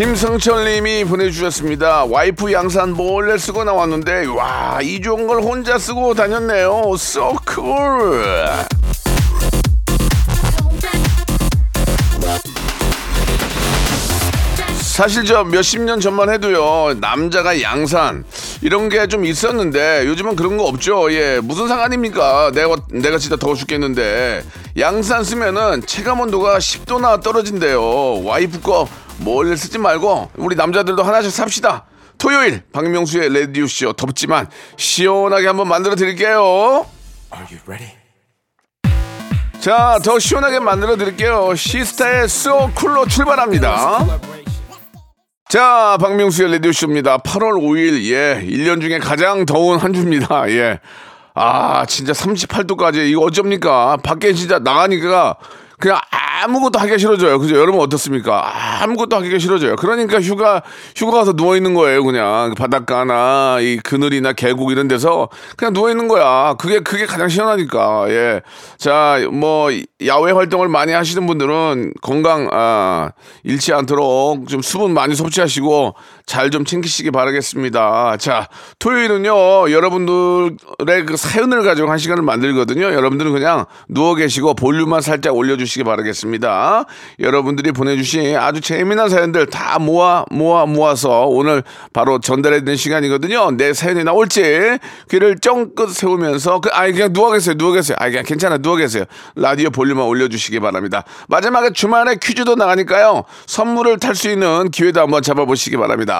김성철님이 보내주셨습니다. 와이프 양산 몰래 쓰고 나왔는데 와 이 좋은 걸 혼자 쓰고 다녔네요. So cool. 사실 저 몇십 년 전만 해도요 남자가 양산 이런 게 좀 있었는데 요즘은 그런 거 없죠 예 무슨 상관입니까 내가 내가 진짜 더워 죽겠는데 양산 쓰면은 체감 온도가 10도나 떨어진대요 와이프 거 몰래 쓰지 말고 우리 남자들도 하나씩 삽시다 토요일 박명수의 레디오 쇼 덥지만 시원하게 한번 만들어 드릴게요 자 더 시원하게 만들어 드릴게요 시스타의 소 쿨로 출발합니다 자, 박명수의 라디오 쇼입니다. 8월 5일, 예, 1년 중에 가장 더운 한 주입니다. 예. 아, 진짜 38도까지, 이거 어쩝니까? 밖에 진짜 나가니까 그냥 아무것도 하기가 싫어져요. 그죠? 여러분 어떻습니까? 아무것도 하기가 싫어져요. 그러니까 휴가, 휴가 가서 누워있는 거예요. 그냥 바닷가나 이 그늘이나 계곡 이런 데서 그냥 누워있는 거야. 그게, 그게 가장 시원하니까. 예. 자, 뭐, 야외 활동을 많이 하시는 분들은 건강, 아, 잃지 않도록 좀 수분 많이 섭취하시고 잘 좀 챙기시기 바라겠습니다. 자, 토요일은요, 여러분들의 그 사연을 가지고 한 시간을 만들거든요. 여러분들은 그냥 누워 계시고 볼륨만 살짝 올려주시기 바라겠습니다. 여러분들이 보내주신 아주 재미난 사연들 다 모아, 모아, 모아서 오늘 바로 전달해 드리는 시간이거든요. 내 사연이 나올지 귀를 쫑긋 세우면서, 그, 아이, 그냥 누워 계세요. 누워 계세요. 아이, 그냥 괜찮아. 누워 계세요. 라디오 볼륨만 올려주시기 바랍니다. 마지막에 주말에 퀴즈도 나가니까요. 선물을 탈 수 있는 기회도 한번 잡아보시기 바랍니다.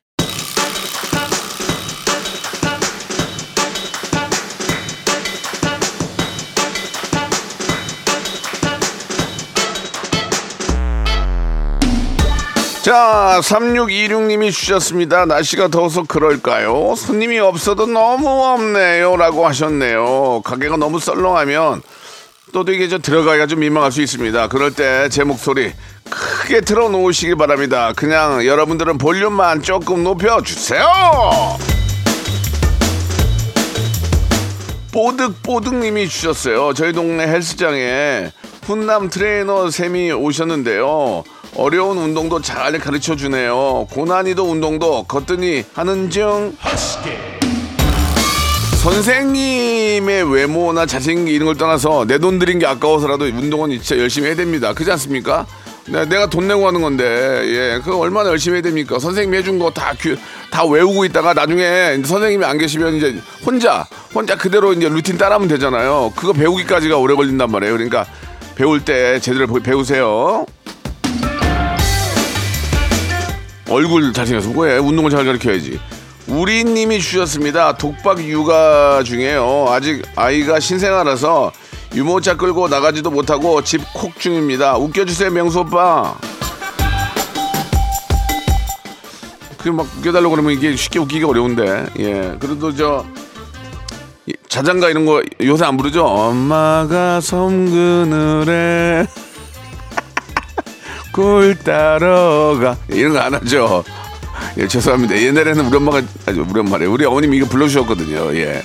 자, 3626님이 주셨습니다. 날씨가 더워서 그럴까요? 손님이 없어도 너무 없네요. 라고 하셨네요. 가게가 너무 썰렁하면 또 이게 저 들어가기가 좀 민망할 수 있습니다. 그럴 때 제 목소리 크게 틀어놓으시기 바랍니다. 그냥 여러분들은 볼륨만 조금 높여주세요! 뽀득뽀득님이 주셨어요. 저희 동네 헬스장에 훈남 트레이너 쌤이 오셨는데요. 어려운 운동도 잘 가르쳐 주네요. 고난이도 운동도 거뜬히 하는 중. 선생님의 외모나 잘생긴 이런 걸 떠나서 내 돈 들인 게 아까워서라도 운동은 진짜 열심히 해야 됩니다. 그렇지 않습니까? 내- 내가 돈 내고 하는 건데, 예, 그거 얼마나 열심히 해야 됩니까? 선생님이 해준 거 다 다 외우고 있다가 나중에 선생님이 안 계시면 이제 혼자, 혼자 그대로 이제 루틴 따라하면 되잖아요. 그거 배우기까지가 오래 걸린단 말이에요. 그러니까 배울 때 제대로 보- 배우세요. 얼굴 잘생겨서 뭐해? 운동을 잘 가르쳐야지. 우리님이 주셨습니다. 독박 육아 중에요. 아직 아이가 신생아라서 유모차 끌고 나가지도 못하고 집 콕 중입니다. 웃겨주세요, 명수 오빠. 그막 웃겨달라고 그러면 이게 쉽게 웃기기 어려운데. 예. 그래도 저이 자장가 이런 거 요새 안 부르죠? 엄마가 섬 그늘에 꿀 따러 가 이런 거 안 하죠. 예, 죄송합니다. 옛날에는 우리 엄마가 아주 우리 엄마래. 우리 어머님이 이거 불러주셨거든요. 예.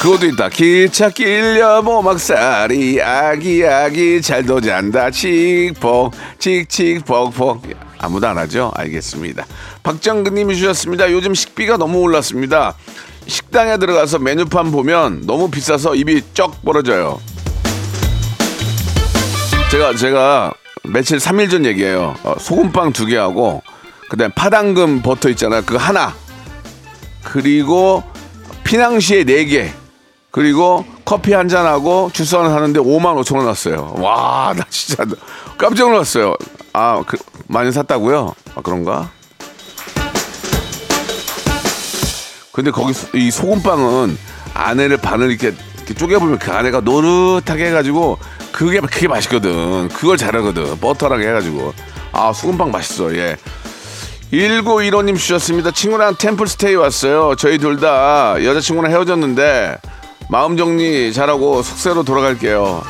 그것도 있다. 기차 끌려보 막살이 아기 아기 잘도 잔다 칙폭 칙칙폭폭 아무도 안 하죠? 알겠습니다. 박정근님이 주셨습니다. 요즘 식비가 너무 올랐습니다. 식당에 들어가서 메뉴판 보면 너무 비싸서 입이 쩍 벌어져요. 제가 제가 며칠 3일 전 얘기해요. 어, 소금빵 두 개하고 그다음에 파당금 버터 있잖아요. 그 하나. 그리고 피낭시에 네 개. 그리고 커피 한 잔하고 주스 하나 사는데 5만 5천 원 났어요. 와, 나 진짜 깜짝 놀랐어요. 아, 그, 많이 샀다고요? 아, 그런가? 근데 거기 소- 이 소금빵은 안에를 반을 이렇게, 이렇게 쪼개보면 그 안에가 노릇하게 해가지고 그게 그게 맛있거든. 그걸 잘하거든. 버터랑 해가지고 아 소금빵 맛있어. 예. 1915님 주셨습니다. 친구랑 템플 스테이 왔어요. 저희 둘 다 여자친구랑 헤어졌는데 마음 정리 잘하고 숙소로 돌아갈게요.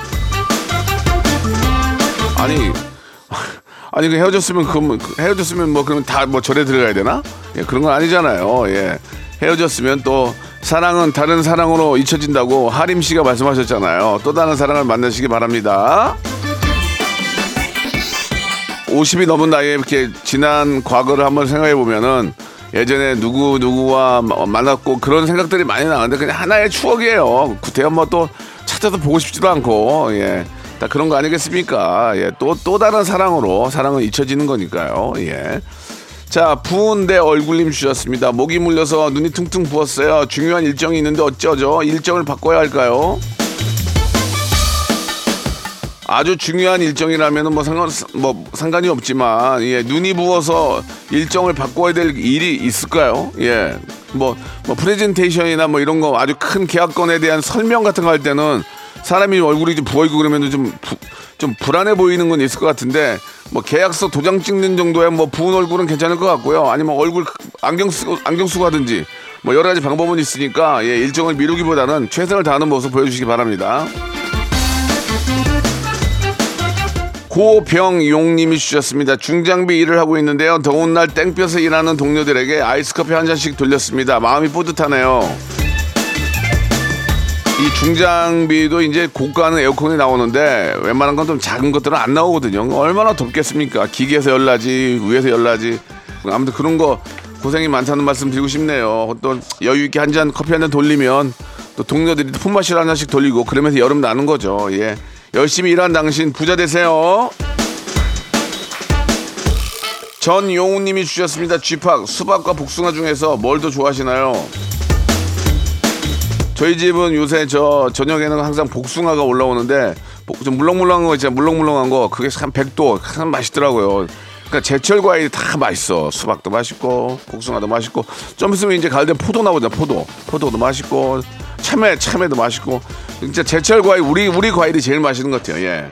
아니 아니 그 헤어졌으면 그 헤어졌으면 뭐 그러면 다 뭐 절에 들어가야 되나? 예, 그런 건 아니잖아요. 예. 헤어졌으면 또 사랑은 다른 사랑으로 잊혀진다고 하림 씨가 말씀하셨잖아요. 또 다른 사랑을 만나시기 바랍니다. 50이 넘은 나이에 이렇게 지난 과거를 한번 생각해 보면은 예전에 누구 누구와 마- 만났고 그런 생각들이 많이 나는데 그냥 하나의 추억이에요. 구태여 뭐또 찾아서 보고 싶지도 않고 예. 다 그런 거 아니겠습니까? 예. 또또 다른 사랑으로 사랑은 잊혀지는 거니까요. 예. 자, 부은 내 얼굴님 주셨습니다. 목이 물려서 눈이 퉁퉁 부었어요. 중요한 일정이 있는데 어쩌죠? 일정을 바꿔야 할까요? 아주 중요한 일정이라면 뭐 상관 뭐 상관이 없지만 예 눈이 부어서 일정을 바꿔야 될 일이 있을까요? 예. 뭐, 뭐 프레젠테이션이나 뭐 이런 거 아주 큰 계약건에 대한 설명 같은 거 할 때는 사람이 얼굴이 좀 부어 있고 그러면 좀, 부- 좀 불안해 보이는 건 있을 것 같은데 뭐 계약서 도장 찍는 정도의 뭐 부은 얼굴은 괜찮을 것 같고요. 아니면 얼굴 안경 쓰고 안경 쓰고 하든지 뭐 여러 가지 방법은 있으니까 예, 일정을 미루기보다는 최선을 다하는 모습 보여주시기 바랍니다. 고병용님이 주셨습니다. 중장비 일을 하고 있는데요. 더운 날 땡볕에 일하는 동료들에게 아이스 커피 한 잔씩 돌렸습니다. 마음이 뿌듯하네요. 이 중장비도 이제 고가는 에어컨이 나오는데 웬만한 건 좀 작은 것들은 안 나오거든요. 얼마나 덥겠습니까? 기계에서 열나지 위에서 열나지 아무튼 그런 거 고생이 많다는 말씀 드리고 싶네요. 또 여유 있게 한 잔 커피 한 잔 돌리면 또 동료들이 품맛실 한 잔씩 돌리고 그러면서 여름 나는 거죠. 예. 열심히 일한 당신 부자 되세요. 전용우님이 주셨습니다. 쥐팍 수박과 복숭아 중에서 뭘 더 좋아하시나요? 저희 집은 요새 저 저녁에는 항상 복숭아가 올라오는데 복- 좀 물렁물렁한 거 있잖아요. 물렁물렁한 거 그게 한 100도 참 맛있더라고요. 그러니까 제철 과일이 다 맛있어. 수박도 맛있고 복숭아도 맛있고 좀 있으면 이제 가을 되면 포도 나오잖아. 포도. 포도도 맛있고 참외 참외도 맛있고 진짜 제철 과일 우리 우리 과일이 제일 맛있는 것 같아요. 예.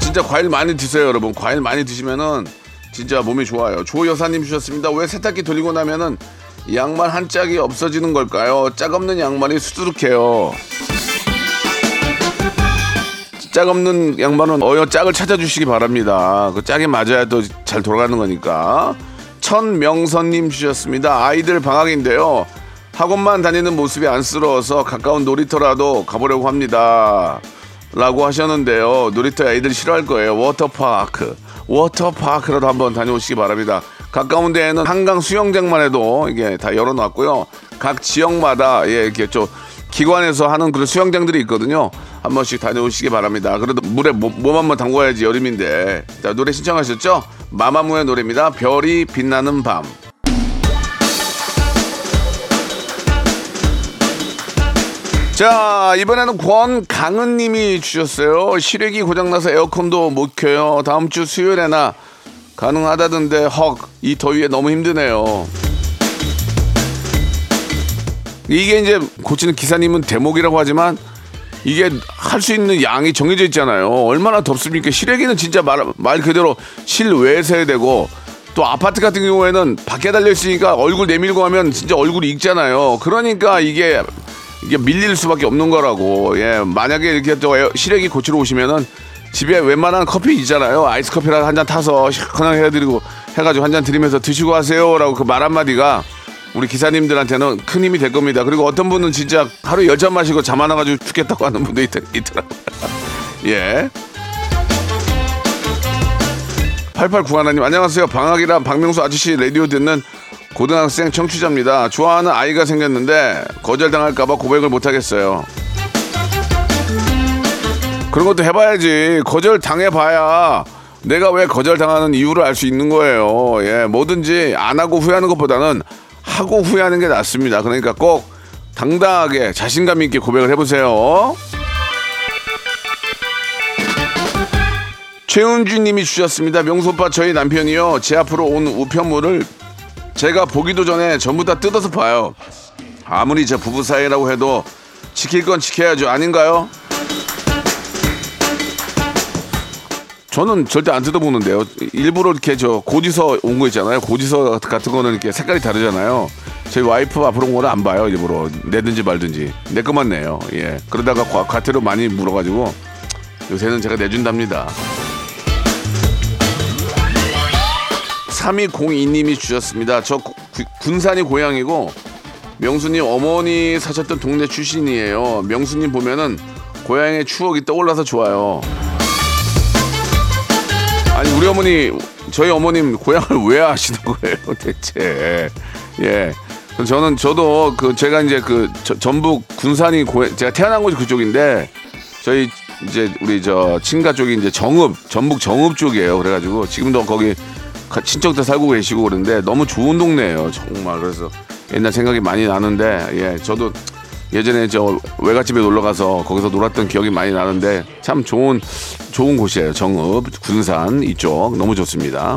진짜 과일 많이 드세요, 여러분. 과일 많이 드시면은 진짜 몸이 좋아요. 조 여사님 주셨습니다. 왜 세탁기 돌리고 나면은 양말 한 짝이 없어지는 걸까요? 짝 없는 양말이 수두룩해요. 짝 없는 양말은 어여 짝을 찾아주시기 바랍니다. 그 짝이 맞아야 또 잘 돌아가는 거니까. 천명선님 주셨습니다. 아이들 방학인데요. 학원만 다니는 모습이 안쓰러워서 가까운 놀이터라도 가보려고 합니다. 라고 하셨는데요. 놀이터 아이들이 싫어할 거예요. 워터파크. 워터파크라도 한번 다녀오시기 바랍니다. 가까운 데에는 한강 수영장만 해도 이게 다 열어놨고요. 각 지역마다 예, 이렇게 좀 기관에서 하는 그런 수영장들이 있거든요. 한 번씩 다녀오시기 바랍니다. 그래도 물에 몸, 몸 한번 담궈야지 여름인데. 자, 노래 신청하셨죠? 마마무의 노래입니다. 별이 빛나는 밤. 자 이번에는 권강은님이 주셨어요. 시래기 고장나서 에어컨도 못 켜요. 다음 주 수요일에나 가능하다던데 헉 이 더위에 너무 힘드네요. 이게 이제 고치는 기사님은 대목이라고 하지만 이게 할 수 있는 양이 정해져 있잖아요. 얼마나 덥습니까? 시래기는 진짜 말, 말 그대로 실외에서 해야 되고 또 아파트 같은 경우에는 밖에 달려 있으니까 얼굴 내밀고 하면 진짜 얼굴이 익잖아요. 그러니까 이게 이게 밀릴 수밖에 없는 거라고. 예, 만약에 이렇게 또 시래기 고치러 오시면은 집에 웬만한 커피 있잖아요. 아이스 커피라도 한잔 타서 시원하게 해드리고 해가지고 한 잔 드리면서 드시고 하세요라고 그 말 한마디가 우리 기사님들한테는 큰 힘이 될 겁니다. 그리고 어떤 분은 진짜 하루 열 잔 마시고 잠 안 와가지고 죽겠다고 하는 분도 있, 있더라고요. 예. 8891님 안녕하세요. 방학이라 박명수 아저씨 라디오 듣는 고등학생 청취자입니다. 좋아하는 아이가 생겼는데 거절당할까봐 고백을 못하겠어요. 그런 것도 해봐야지. 거절 당해봐야 내가 왜 거절 당하는 이유를 알 수 있는 거예요. 예, 뭐든지 안 하고 후회하는 것보다는 하고 후회하는 게 낫습니다. 그러니까 꼭 당당하게 자신감 있게 고백을 해보세요. 최은주 님이 주셨습니다. 명수 오빠 저희 남편이요. 제 앞으로 온 우편물을 제가 보기도 전에 전부 다 뜯어서 봐요. 아무리 저 부부 사이라고 해도 지킬 건 지켜야죠. 아닌가요? 저는 절대 안 뜯어보는데요. 일부러 이렇게 저 고지서 온 거 있잖아요. 고지서 같은 거는 이렇게 색깔이 다르잖아요. 저희 와이프 앞으로 온 거는 안 봐요. 일부러 내든지 말든지 내 것만 내요. 예. 그러다가 과, 과태료 많이 물어가지고 요새는 제가 내준답니다. 3202님이 주셨습니다. 저 구- 군산이 고향이고 명수님 어머니 사셨던 동네 출신이에요. 명수님 보면은 고향의 추억이 떠올라서 좋아요. 아니 우리 어머니 저희 어머님 고향을 왜 아시는 거예요 대체? 예. 저는 저도 그 제가 이제 그 저- 전북 군산이 고 제가 태어난 곳이 그쪽인데 저희 이제 우리 저 친가 쪽이 이제 정읍 전북 정읍 쪽이에요. 그래가지고 지금도 거기 가- 친척들 살고 계시고 그런데 너무 좋은 동네예요 정말 그래서 옛날 생각이 많이 나는데 예 저도 예전에 저 외갓집에 놀러 가서 거기서 놀았던 기억이 많이 나는데 참 좋은 좋은 곳이에요. 정읍 군산 이쪽. 너무 좋습니다.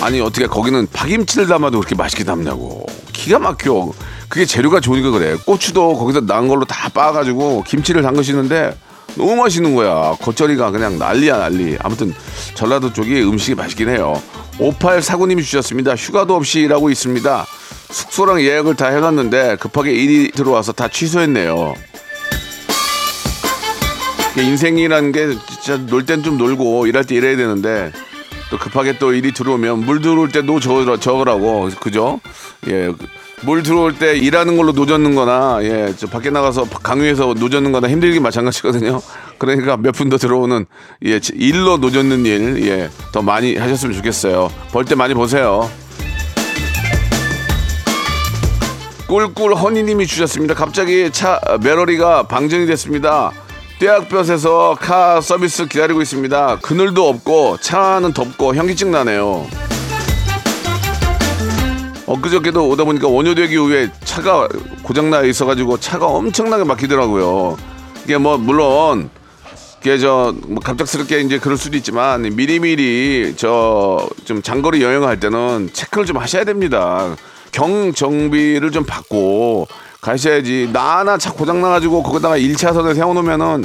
아니 어떻게 거기는 파김치를 담아도 그렇게 맛있게 담냐고. 기가 막혀. 그게 재료가 좋으니까 그래. 고추도 거기서 난 걸로 다 빻아가지고 김치를 담그시는데 너무 맛있는 거야. 겉절이가 그냥 난리야 난리. 아무튼 전라도 쪽이 음식이 맛있긴 해요. 5849님이 주셨습니다. 휴가도 없이 일하고 있습니다 숙소랑 예약을 다 해놨는데 급하게 일이 들어와서 다 취소했네요 인생이라는 게 진짜 놀 땐 좀 놀고 일할 때 일해야 되는데 또 급하게 또 일이 들어오면 물 들어올 때도 적으라, 적으라고 그죠? 예. 물 들어올 때 일하는 걸로 노젓는 거나 예, 저 밖에 나가서 강유에서 노젓는 거나 힘들기 마찬가지거든요. 그러니까 몇분더 들어오는 예, 일로 노젓는 일 예, 더 많이 하셨으면 좋겠어요. 벌 때 많이 보세요. 꿀꿀 허니님이 주셨습니다. 갑자기 차 매러리가 방전이 됐습니다. 떼약볕에서 카 서비스 기다리고 있습니다. 그늘도 없고 차는 덥고 현기증 나네요. 엊그저께도 오다 보니까 원효대교 위에 차가 고장나 있어가지고 차가 엄청나게 막히더라고요. 이게 뭐 물론 이게 저 뭐 갑작스럽게 이제 그럴 수도 있지만 미리미리 저 좀 장거리 여행할 때는 체크를 좀 하셔야 됩니다. 경 정비를 좀 받고 가셔야지. 나나 차 고장 나가지고 거기다가 1차선에 세워놓으면은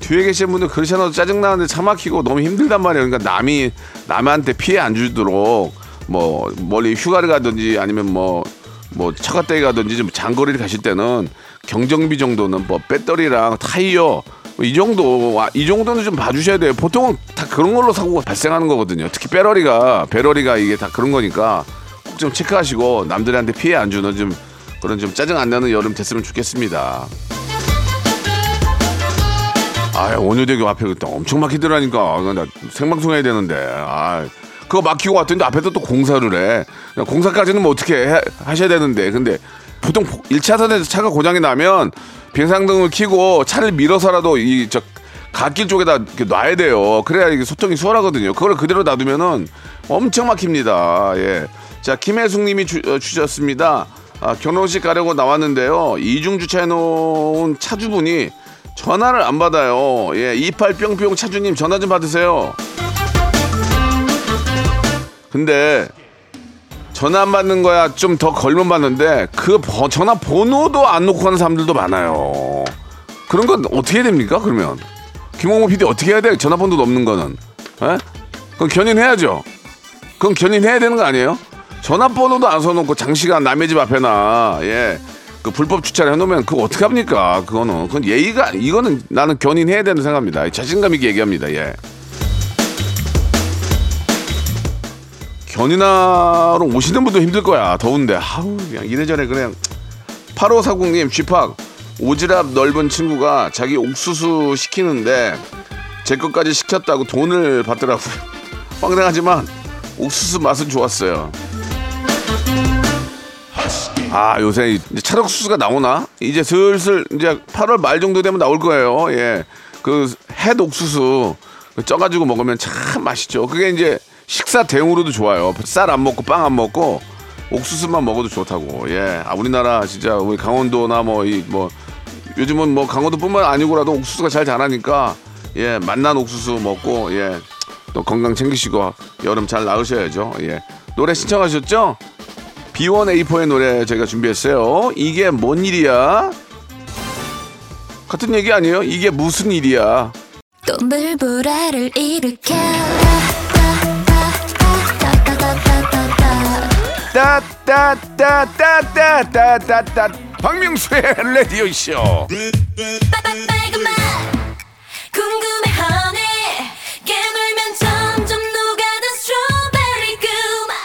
뒤에 계신 분들 그러셔도 짜증 나는데 차 막히고 너무 힘들단 말이에요. 그러니까 남이 남한테 피해 안 주도록 뭐 멀리 휴가를 가든지 아니면 뭐뭐 차가떼기 가든지 좀 장거리를 가실 때는 경정비 정도는 뭐 배터리랑 타이어 뭐이 정도 아, 이 정도는 좀 봐주셔야 돼요. 보통은 다 그런 걸로 사고가 발생하는 거거든요. 특히 배러리가 배러리가 이게 다 그런 거니까 꼭 좀 체크하시고 남들한테 피해 안 주는 좀 그런 좀 짜증 안 나는 여름 됐으면 좋겠습니다. 아, 원효대교 앞에 그때 엄청 막히더라니까. 아, 나 생방송 해야 되는데. 아, 그거 막히고 왔더니 앞에서 또 공사를 해. 공사까지는 뭐 어떻게 해- 하셔야 되는데. 근데 보통 1차선에서 차가 고장이 나면 비상등을 켜고 차를 밀어서라도 이 저 갓길 쪽에다 놔야 돼요. 그래야 이게 소통이 수월하거든요. 그걸 그대로 놔두면은 엄청 막힙니다. 예. 자, 김혜숙 님이 주, 어, 주셨습니다. 아, 결혼식 가려고 나왔는데요. 이중 주차해 놓은 차주분이 전화를 안 받아요. 예, 28뿅뿅 차주님 전화 좀 받으세요. 근데 전화 안 받는 거야 좀 더 걸면 받는데 그 번- 전화 번호도 안 놓고 가는 사람들도 많아요. 그런 건 어떻게 해야 됩니까? 그러면 김홍모 PD 어떻게 해야 돼요? 전화번호도 없는 거는. 예? 그건 견인해야죠. 그건 견인해야 되는 거 아니에요? 전화번호도 안 써놓고 장시간 남의 집 앞에나 예. 그 불법 주차를 해놓으면 그거 어떻게 합니까? 그거는 그건 예의가 이거는 나는 견인해야 된다고 생각합니다. 자신감 있게 얘기합니다. 예. 견인하러 오시는 분도 힘들 거야. 더운데. 아우, 그냥 이래저래 그냥. 8540님, 쥐팍. 오지랖 넓은 친구가 자기 옥수수 시키는데 제 것까지 시켰다고 돈을 받더라고요. 황당하지만 옥수수 맛은 좋았어요. 아, 요새 찰옥수수가 나오나? 이제 슬슬 이제 8월 말 정도 되면 나올 거예요. 예. 그햇 옥수수 그 쪄가지고 먹으면 참 맛있죠. 그게 이제 식사 대용으로도 좋아요. 쌀 안 먹고 빵 안 먹고 옥수수만 먹어도 좋다고. 예. 아, 우리나라 진짜 우리 강원도나 뭐 이뭐 요즘은 뭐 강원도뿐만 아니고라도 옥수수가 잘 자라니까 예 맛난 옥수수 먹고 예 또 건강 챙기시고 여름 잘 나으셔야죠. 예 노래 신청하셨죠? B1A4의 노래 저희가 준비했어요. 이게 뭔 일이야? 같은 얘기 아니에요? 이게 무슨 일이야? 일으켜 따따따따따따따따 박명수의 라디오 쇼.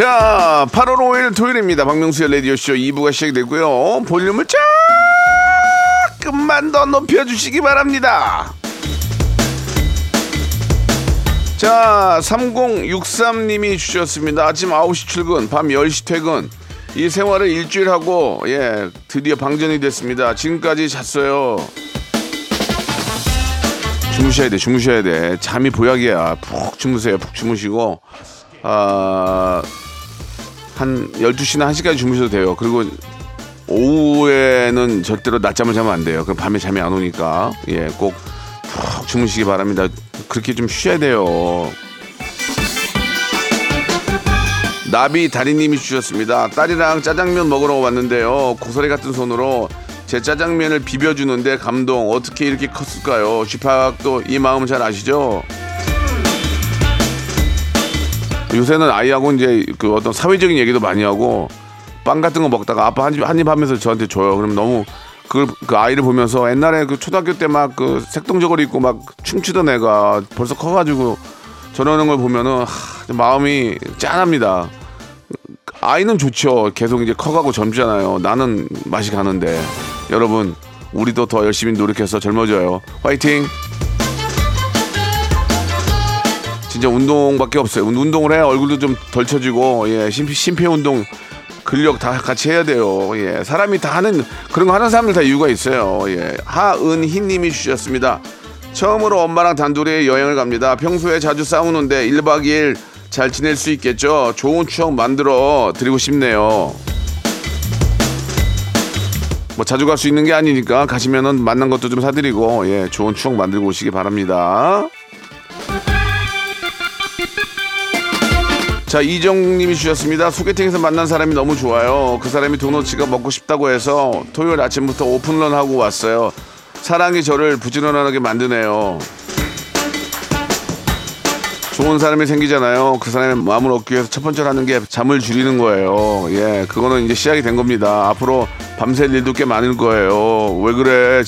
자, 8월 5일 토요일입니다. 박명수의 라디오쇼 2부가 시작되고요. 볼륨을 조금만 더 높여주시기 바랍니다. 자, 3063님이 주셨습니다. 아침 9시 출근, 밤 10시 퇴근. 이 생활을 일주일 하고, 예, 드디어 방전이 됐습니다. 지금까지 잤어요. 주무셔야 돼, 주무셔야 돼. 잠이 보약이야. 푹 주무세요, 푹 주무시고. 아, 한 12시나 1시까지 주무셔도 돼요. 그리고 오후에는 절대로 낮잠을 자면 안 돼요. 그럼 밤에 잠이 안 오니까. 예, 꼭 푹 주무시기 바랍니다. 그렇게 좀 쉬어야 돼요. 나비 다리님이 주셨습니다. 딸이랑 짜장면 먹으러 왔는데요. 고사리 같은 손으로 제 짜장면을 비벼주는데 감동. 어떻게 이렇게 컸을까요? 쥐팍도 이 마음 잘 아시죠? 요새는 아이하고 이제 그 어떤 사회적인 얘기도 많이 하고 빵 같은 거 먹다가 아빠 한입 한입 하면서 저한테 줘요. 그럼 너무 그걸 그 아이를 보면서 옛날에 그 초등학교 때 막 그 색동저고리 입고 막 춤추던 애가 벌써 커가지고 저러는 걸 보면은 하, 마음이 짠합니다. 아이는 좋죠. 계속 이제 커가고 젊잖아요. 나는 맛이 가는데 여러분 우리도 더 열심히 노력해서 젊어져요. 화이팅! 진짜 운동밖에 없어요. 운- 운동을 해야 얼굴도 좀덜 처지고 예 심폐, 심폐 운동 근력 다 같이 해야 돼요. 예 사람이 다 하는 그런 거 하는 사람들 다 이유가 있어요. 예 하은희님이 주셨습니다. 처음으로 엄마랑 단둘이 여행을 갑니다. 평소에 자주 싸우는데 1박 2일 잘 지낼 수 있겠죠? 좋은 추억 만들어 드리고 싶네요. 뭐 자주 갈 수 있는 게 아니니까 가시면은 만난 것도 좀 사드리고 예 좋은 추억 만들고 오시기 바랍니다. 자 이정님이 주셨습니다. 소개팅에서 만난 사람이 너무 좋아요. 그 사람이 도너츠가 먹고 싶다고 해서 토요일 아침부터 오픈런 하고 왔어요. 사랑이 저를 부지런하게 만드네요. 좋은 사람이 생기잖아요. 그 사람의 마음을 얻기 위해서 첫 번째로 하는 게 잠을 줄이는 거예요. 예, 그거는 이제 시작이 된 겁니다. 앞으로 밤샐 일도 꽤 많을 거예요. 왜 그래?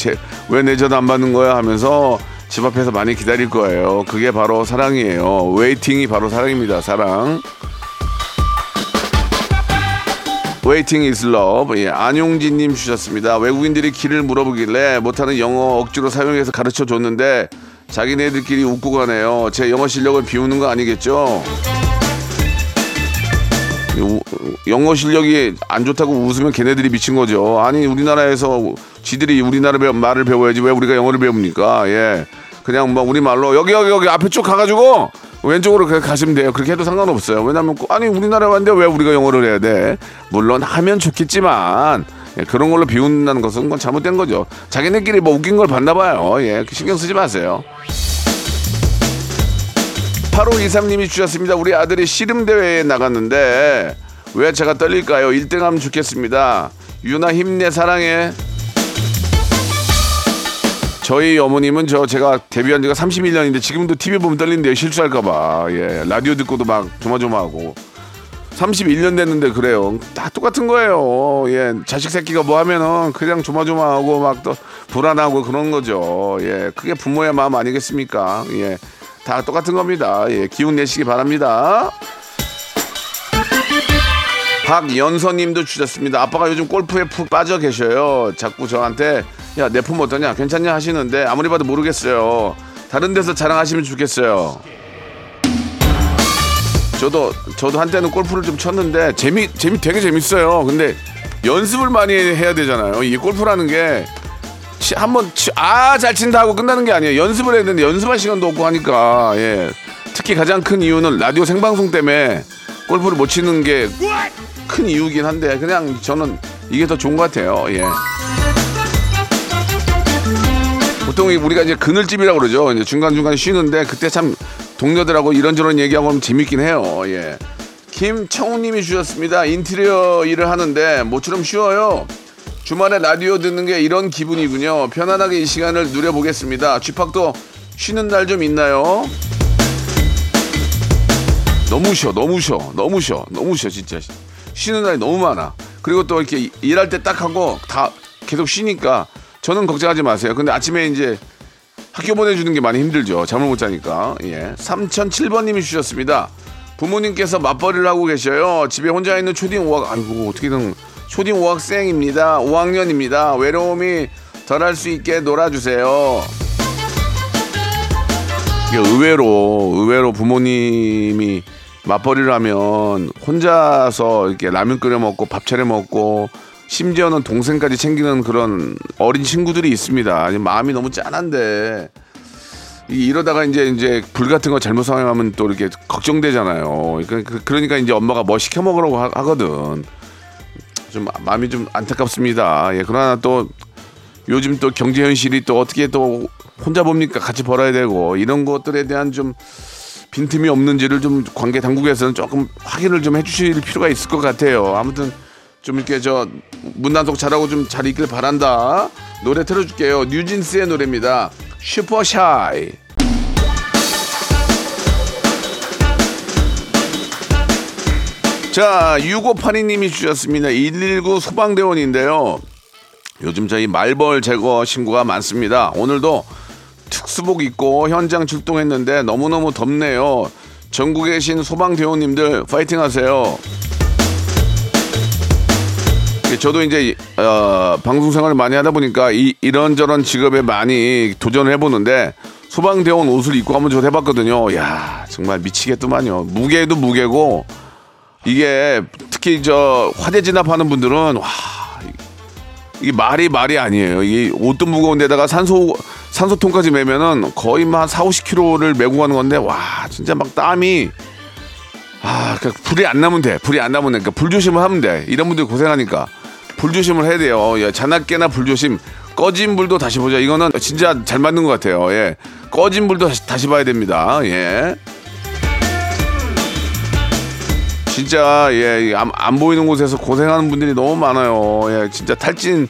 왜 내 전화 안 받는 거야? 하면서 집 앞에서 많이 기다릴 거예요. 그게 바로 사랑이에요. 웨이팅이 바로 사랑입니다. 사랑. waiting is love. 예, 안용진님 주셨습니다. 외국인들이 길을 물어보길래 못하는 영어 억지로 사용해서 가르쳐 줬는데 자기네들끼리 웃고 가네요. 제 영어 실력을 비웃는 거 아니겠죠? 우- 영어 실력이 안 좋다고 웃으면 걔네들이 미친 거죠. 아니 우리나라에서 지들이 우리나라 배- 말을 배워야지 왜 우리가 영어를 배웁니까? 예, 그냥 뭐 우리 말로 여기 여기 여기 앞에 쭉 가가지고 왼쪽으로 그렇게 가시면 돼요. 그렇게 해도 상관없어요. 왜냐면 꼭- 아니 우리나라 왔는데 왜 우리가 영어를 해야 돼? 물론 하면 좋겠지만 예, 그런 걸로 비운다는 것은 그건 잘못된 거죠. 자기네끼리 뭐 웃긴 걸 봤나 봐요. 예, 신경 쓰지 마세요. 8523님이 주셨습니다. 우리 아들이 씨름대회에 나갔는데 왜 제가 떨릴까요? 1등 하면 좋겠습니다. 유나 힘내 사랑해. 저희 어머님은 저 제가 데뷔한 지가 31년인데 지금도 TV 보면 떨린대요. 실수할까봐. 예, 라디오 듣고도 막 조마조마하고. 31년 됐는데 그래요. 다 똑같은 거예요. 예, 자식 새끼가 뭐 하면은 그냥 조마조마하고 막 또 불안하고 그런 거죠. 예, 그게 부모의 마음 아니겠습니까? 예, 다 똑같은 겁니다. 예, 기운 내시기 바랍니다. 박연서님도 주셨습니다. 아빠가 요즘 골프에 푹 빠져 계셔요. 자꾸 저한테 야내품 어떠냐, 괜찮냐 하시는데 아무리 봐도 모르겠어요. 다른 데서 자랑하시면 좋겠어요. 저도 저도 한때는 골프를 좀 쳤는데 재미 재미 되게 재밌어요. 근데 연습을 많이 해야 되잖아요. 이 골프라는 게 한번 아 잘 친다 하고 끝나는 게 아니에요. 연습을 되는데 연습할 시간도 없고 하니까 예. 특히 가장 큰 이유는 라디오 생방송 때문에 골프를 못 치는 게 큰 이유긴 한데 그냥 저는 이게 더 좋은 것 같아요. 예. 보통 우리가 이제 그늘집이라고 그러죠. 이제 중간중간 쉬는데 그때 참 동료들하고 이런저런 얘기하고 하면 재밌긴 해요. 예. 김청우님이 주셨습니다. 인테리어 일을 하는데 모처럼 쉬워요. 주말에 라디오 듣는 게 이런 기분이군요. 편안하게 이 시간을 누려보겠습니다. 쥐팍도 쉬는 날 좀 있나요? 너무 쉬어, 너무 쉬어, 너무 쉬어, 너무 쉬어, 진짜. 쉬는 날이 너무 많아. 그리고 또 이렇게 일할 때 딱 하고 다 계속 쉬니까 저는 걱정하지 마세요. 근데 아침에 이제 학교 보내주는 게 많이 힘들죠. 잠을 못 자니까. 예. 3007번님이 주셨습니다. 부모님께서 맞벌이를 하고 계셔요. 집에 혼자 있는 초딩 5학, 아이고, 어떻게든 초딩 5학생입니다. 5학년입니다. 외로움이 덜할 수 있게 놀아주세요. 이게 의외로, 의외로 부모님이 맞벌이를 하면 혼자서 이렇게 라면 끓여 먹고 밥 차려 먹고 심지어는 동생까지 챙기는 그런 어린 친구들이 있습니다. 마음이 너무 짠한데 이- 이러다가 이제 이제 불 같은 거 잘못 사용하면 또 이렇게 걱정되잖아요. 그러니까, 그러니까 이제 엄마가 뭐 시켜 먹으라고 하, 하거든. 좀 마음이 좀 안타깝습니다. 예, 그러나 또 요즘 또 경제 현실이 또 어떻게 또 혼자 봅니까? 같이 벌어야 되고 이런 것들에 대한 좀 빈틈이 없는지를 좀 관계 당국에서는 조금 확인을 좀 해주실 필요가 있을 것 같아요. 아무튼 좀 이렇게 저 문단속 잘하고 좀 잘 있길 바란다. 노래 틀어줄게요. 뉴진스의 노래입니다. 슈퍼샤이. 자, 6582님이 주셨습니다. 119 소방대원인데요. 요즘 저희 말벌 제거 신고가 많습니다. 오늘도 특수복 입고 현장 출동했는데 너무너무 덥네요. 전국에 계신 소방대원님들 파이팅 하세요. 저도 이제 어, 방송 생활을 많이 하다 보니까 이, 이런저런 직업에 많이 도전을 해보는데 소방대원 옷을 입고 한번 저도 해봤거든요. 야 정말 미치겠더만요. 무게도 무게고 이게 특히 저 화재 진압하는 분들은 와 이게 말이 말이 아니에요. 이게 옷도 무거운 데다가 산소 산소통까지 매면은 거의 뭐한 4, 50kg를 메고 가는 건데 와 진짜 막 땀이 아 그러니까 불이 안 나면 돼. 불이 안 나면 돼. 그러니까 불 조심을 하면 돼. 이런 분들 고생하니까 불 조심을 해야 돼요. 예, 자나깨나 불 조심. 꺼진 불도 다시 보자. 이거는 진짜 잘 맞는 것 같아요. 예. 꺼진 불도 다시, 다시 봐야 됩니다. 예. 진짜 예, 안, 안 보이는 곳에서 고생하는 분들이 너무 많아요. 예, 진짜 탈진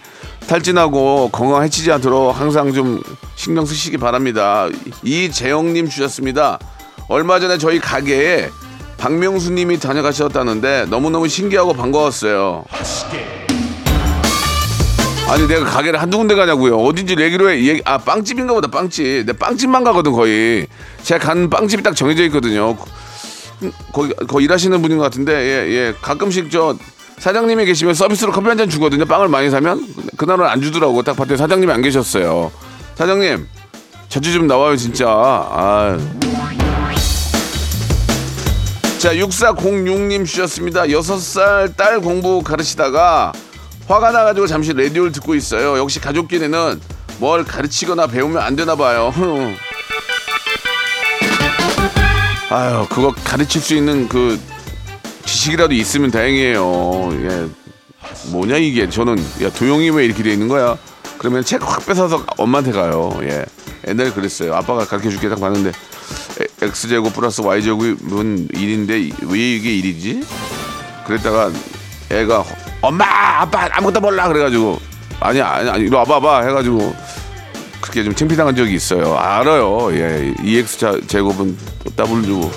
탈진하고 건강 해치지 않도록 항상 좀 신경 쓰시기 바랍니다. 이재영님 주셨습니다. 얼마 전에 저희 가게에 박명수님이 다녀가셨다는데 너무너무 신기하고 반가웠어요. 아니 내가 가게를 한두 군데 가냐고요. 어딘지 얘기로 해. 얘기, 아 빵집인가 보다 빵집. 내 빵집만 가거든 거의. 제가 가는 빵집이 딱 정해져 있거든요. 거기 거기 일하시는 분인 것 같은데 예, 예. 가끔씩 저 사장님이 계시면 서비스로 커피 한 잔 주거든요. 빵을 많이 사면 그날은 안 주더라고. 딱 봤더니 사장님이 안 계셨어요. 사장님 자주 좀 나와요 진짜. 아. 자 6406님 주셨습니다. 6살 딸 공부 가르치다가 화가 나가지고 잠시 라디오를 듣고 있어요. 역시 가족끼리는 뭘 가르치거나 배우면 안 되나 봐요. 아유, 그거 가르칠 수 있는 그 지식이라도 있으면 다행이에요. 예. 뭐냐 이게 저는 야 도영이 왜 이렇게 돼 있는 거야? 그러면 책 확 뺏어서 엄마한테 가요. 예. 옛날에 그랬어요. 아빠가 가르쳐 줄게 딱 봤는데 에- x 제곱 플러스 y 제곱은 1인데 왜 이게 1이지? 그랬다가 애가 엄마 아빠 아무것도 몰라 그래가지고 아니야 아니야 이리 와봐 봐 해가지고 그렇게 좀 창피당한 적이 있어요. 알아요. 예, EX 자, 제곱은 W. 뭐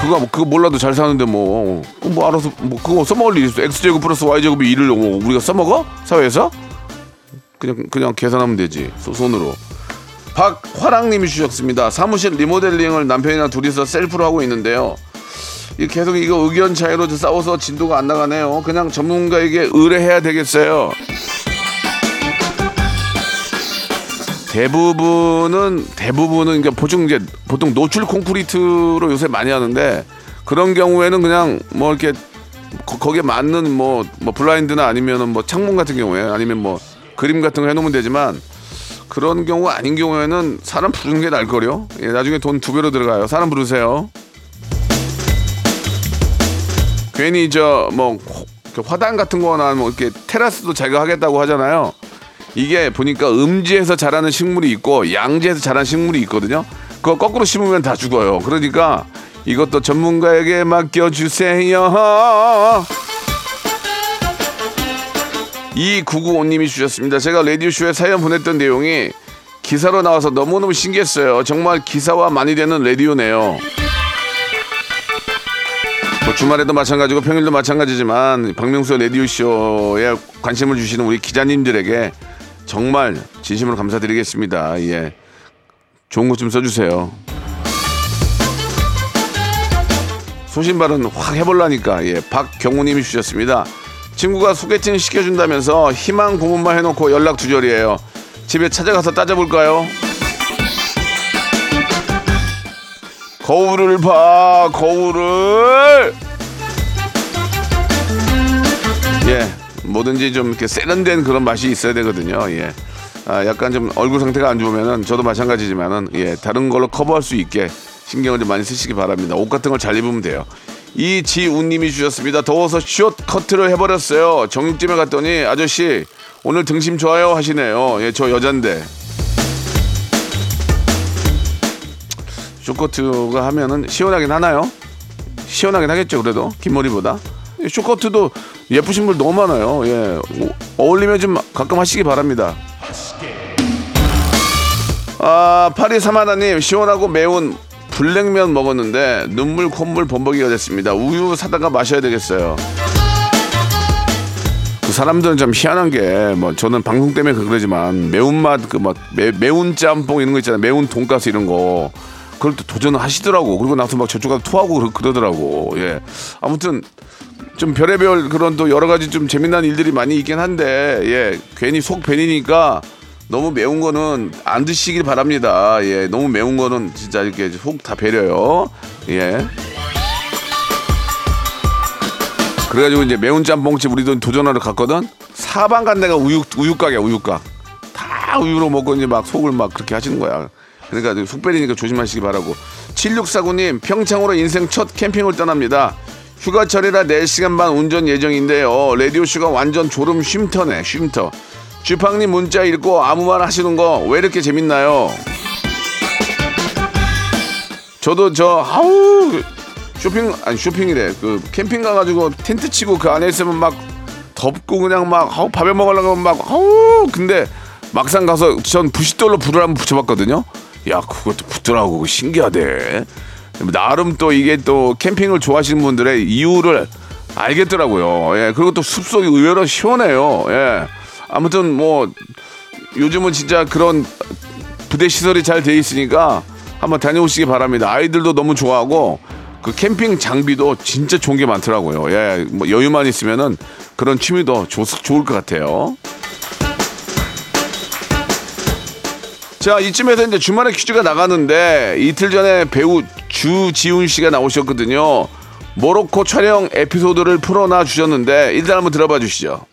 그거 그거 몰라도 잘 사는데 뭐, 뭐 알아서 뭐 그거 써먹을 일 있어. X 제곱 플러스 Y 제곱이 1을 뭐 우리가 써먹어 사회에서 그냥 그냥 계산하면 되지 소- 손으로. 박화랑님이 주셨습니다. 사무실 리모델링을 남편이랑 둘이서 셀프로 하고 있는데요. 이 계속 이거 의견 차이로 싸워서 진도가 안 나가네요. 그냥 전문가에게 의뢰해야 되겠어요. 대부분은 대부분은 그러니까 보통 이제 보통 노출 콘크리트로 요새 많이 하는데 그런 경우에는 그냥 뭐 이렇게 거, 거기에 맞는 뭐, 뭐 블라인드나 아니면은 뭐 창문 같은 경우에 아니면 뭐 그림 같은 거 해놓으면 되지만 그런 경우가 아닌 경우에는 사람 부르는 게 나을 거요. 예, 나중에 돈 두 배로 들어가요. 사람 부르세요. 괜히 저 뭐 화단 같은 거나 뭐 이렇게 테라스도 자기가 하겠다고 하잖아요. 이게 보니까 음지에서 자라는 식물이 있고 양지에서 자라는 식물이 있거든요. 그거 거꾸로 심으면 다 죽어요. 그러니까 이것도 전문가에게 맡겨주세요. 이구구오님이 주셨습니다. 제가 라디오쇼에 사연 보냈던 내용이 기사로 나와서 너무너무 신기했어요. 정말 기사와 많이 되는 라디오네요. 뭐 주말에도 마찬가지고 평일도 마찬가지지만 박명수 라디오쇼에 관심을 주시는 우리 기자님들에게 정말 진심으로 감사드리겠습니다. 예. 좋은 것 좀 써주세요. 소신발언 확 해볼라니까 예 박경우님이 주셨습니다. 친구가 소개팅 시켜준다면서 희망 고문만 해놓고 연락 두절이에요. 집에 찾아가서 따져볼까요? 거울을 봐 거울을 예 뭐든지 좀 이렇게 세련된 그런 맛이 있어야 되거든요. 예. 아, 약간 좀 얼굴 상태가 안 좋으면은 저도 마찬가지지만은 예 다른 걸로 커버할 수 있게 신경을 좀 많이 쓰시기 바랍니다. 옷 같은 걸 잘 입으면 돼요. 이지우님이 주셨습니다. 더워서 숏 커트를 해버렸어요. 정육점에 갔더니 아저씨 오늘 등심 좋아요? 하시네요. 예 저 여잔데. 쇼커트가 하면은 시원하긴 하나요? 시원하긴 하겠죠 그래도? 긴 머리보다 쇼커트도 예쁘신 분 너무 많아요. 예. 오- 어울리면 좀 가끔 하시기 바랍니다. 아 파리 사마나님 시원하고 매운 불냉면 먹었는데 눈물 콧물 범벅이가 됐습니다. 우유 사다가 마셔야 되겠어요. 그 사람들은 좀 희한한 게 뭐 저는 방송 때문에 그러지만 매운맛 그 막 매운 짬뽕 이런 거 있잖아요. 매운 돈가스 이런 거. 그걸 또 도전을 하시더라고. 그리고 나서 막 저쪽 가서 토하고 그러- 그러더라고. 예. 아무튼 좀 별의별 그런 또 여러 가지 좀 재미난 일들이 많이 있긴 한데 예 괜히 속 베니니까 너무 매운 거는 안 드시길 바랍니다 예 너무 매운 거는 진짜 이렇게 속 다 배려요 예 그래가지고 이제 매운 짬뽕집 우리도 도전하러 갔거든. 사방 간 데가 우유 우유 가게야 우유 가. 다 우유로 먹고 이제 막 속을 막 그렇게 하시는 거야. 그러니까 속 베리니까 조심하시기 바라고. 7649님 평창으로 인생 첫 캠핑을 떠납니다. 휴가철이라 4시간 반 운전 예정인데요. 라디오 쇼가 완전 졸음 쉼터네 쉼터. 주팡님 문자 읽고 아무 말 하시는 거 왜 이렇게 재밌나요? 저도 저 아우 쇼핑 아니 쇼핑이래 그 캠핑 가가지고 텐트 치고 그 안에 있으면 막 덥고 그냥 막 아우 밥에 먹으려고 하면 막 아우 근데 막상 가서 전 부싯돌로 불을 한번 붙여봤거든요 야 그것도 붙더라고 신기하대 나름 또 이게 또 캠핑을 좋아하시는 분들의 이유를 알겠더라고요 예 그리고 또 숲속이 의외로 시원해요 예 아무튼 뭐 요즘은 진짜 그런 부대 시설이 잘 돼 있으니까 한번 다녀오시기 바랍니다. 아이들도 너무 좋아하고 그 캠핑 장비도 진짜 좋은 게 많더라고요. 예, 뭐 여유만 있으면은 그런 취미도 좋, 좋을 것 같아요. 자, 이쯤에서 이제 주말에 퀴즈가 나가는데 이틀 전에 배우 주지훈 씨가 나오셨거든요. 모로코 촬영 에피소드를 풀어놔 주셨는데 일단 한번 들어봐 주시죠.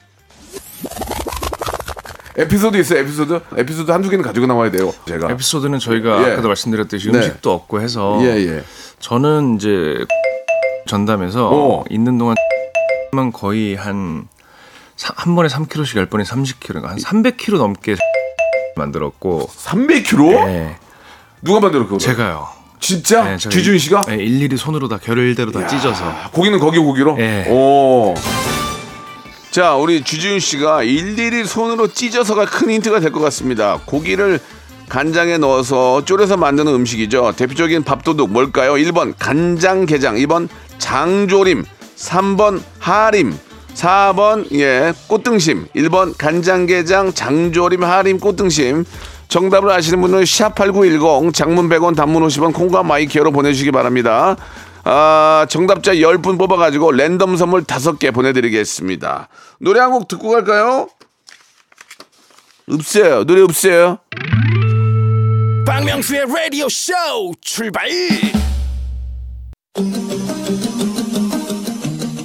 에피소드 있어요, 에피소드? 에피소드 한두 개는 가지고 나와야 돼요, 제가. 에피소드는 저희가 예. 아까도 말씀드렸듯이 네. 음식도 없고 해서 예, 예. 저는 이제 전담해서 어. 있는 동안 만 거의 한 한 번에 3kg씩 열 번에 30kg, 한 300kg 넘게 만들었고 300kg? 예. 누가 그거? 제가요. 진짜? 예, 제가 주준 씨가? 예, 일일이 손으로 다 결일대로 다 찢어서 고기는 거기 고기로? 예. 오. 자, 우리 주지훈 씨가 일일이 손으로 찢어서가 큰 힌트가 될 것 같습니다. 고기를 간장에 넣어서 졸여서 만드는 음식이죠. 대표적인 밥도둑 뭘까요? 1번 간장게장, 2번 장조림, 3번 하림, 4번 예 꽃등심, 1번 간장게장, 장조림, 하림, 꽃등심. 정답을 아시는 분은 샵8910 장문 100원 단문 50원 콩과 my K로 보내주시기 바랍니다. 아, 정답자 10분 뽑아가지고 랜덤 선물 5개 보내드리겠습니다. 노래 한 곡 듣고 갈까요? 없어요. 노래 없어요. 박명수의 라디오 쇼 출발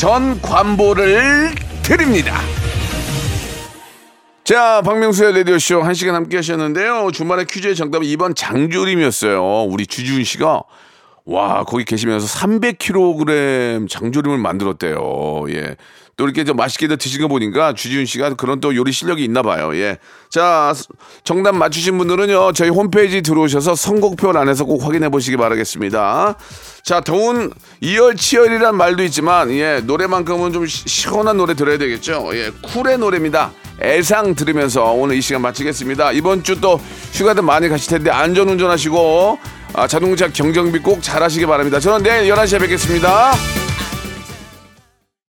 전 관보를 드립니다. 자, 박명수의 라디오쇼 한 시간 함께 하셨는데요. 주말에 퀴즈의 정답은 2번 장조림이었어요. 우리 주지훈 씨가 와, 거기 계시면서 300kg 장조림을 만들었대요. 예. 또 이렇게 좀 맛있게들 드신 거 보니까 주지훈 씨가 그런 또 요리 실력이 있나 봐요. 예. 자, 정답 맞추신 분들은요, 저희 홈페이지 들어오셔서 선곡표 안에서 꼭 확인해 보시기 바라겠습니다. 자, 더운 이열치열이란 말도 있지만, 예, 노래만큼은 좀 시- 시원한 노래 들어야 되겠죠. 예, 쿨의 노래입니다. 애상 들으면서 오늘 이 시간 마치겠습니다. 이번 주 또 휴가들 많이 가실 텐데 안전 운전하시고 아, 자동차 경정비 꼭 잘하시기 바랍니다. 저는 내일 11시에 뵙겠습니다.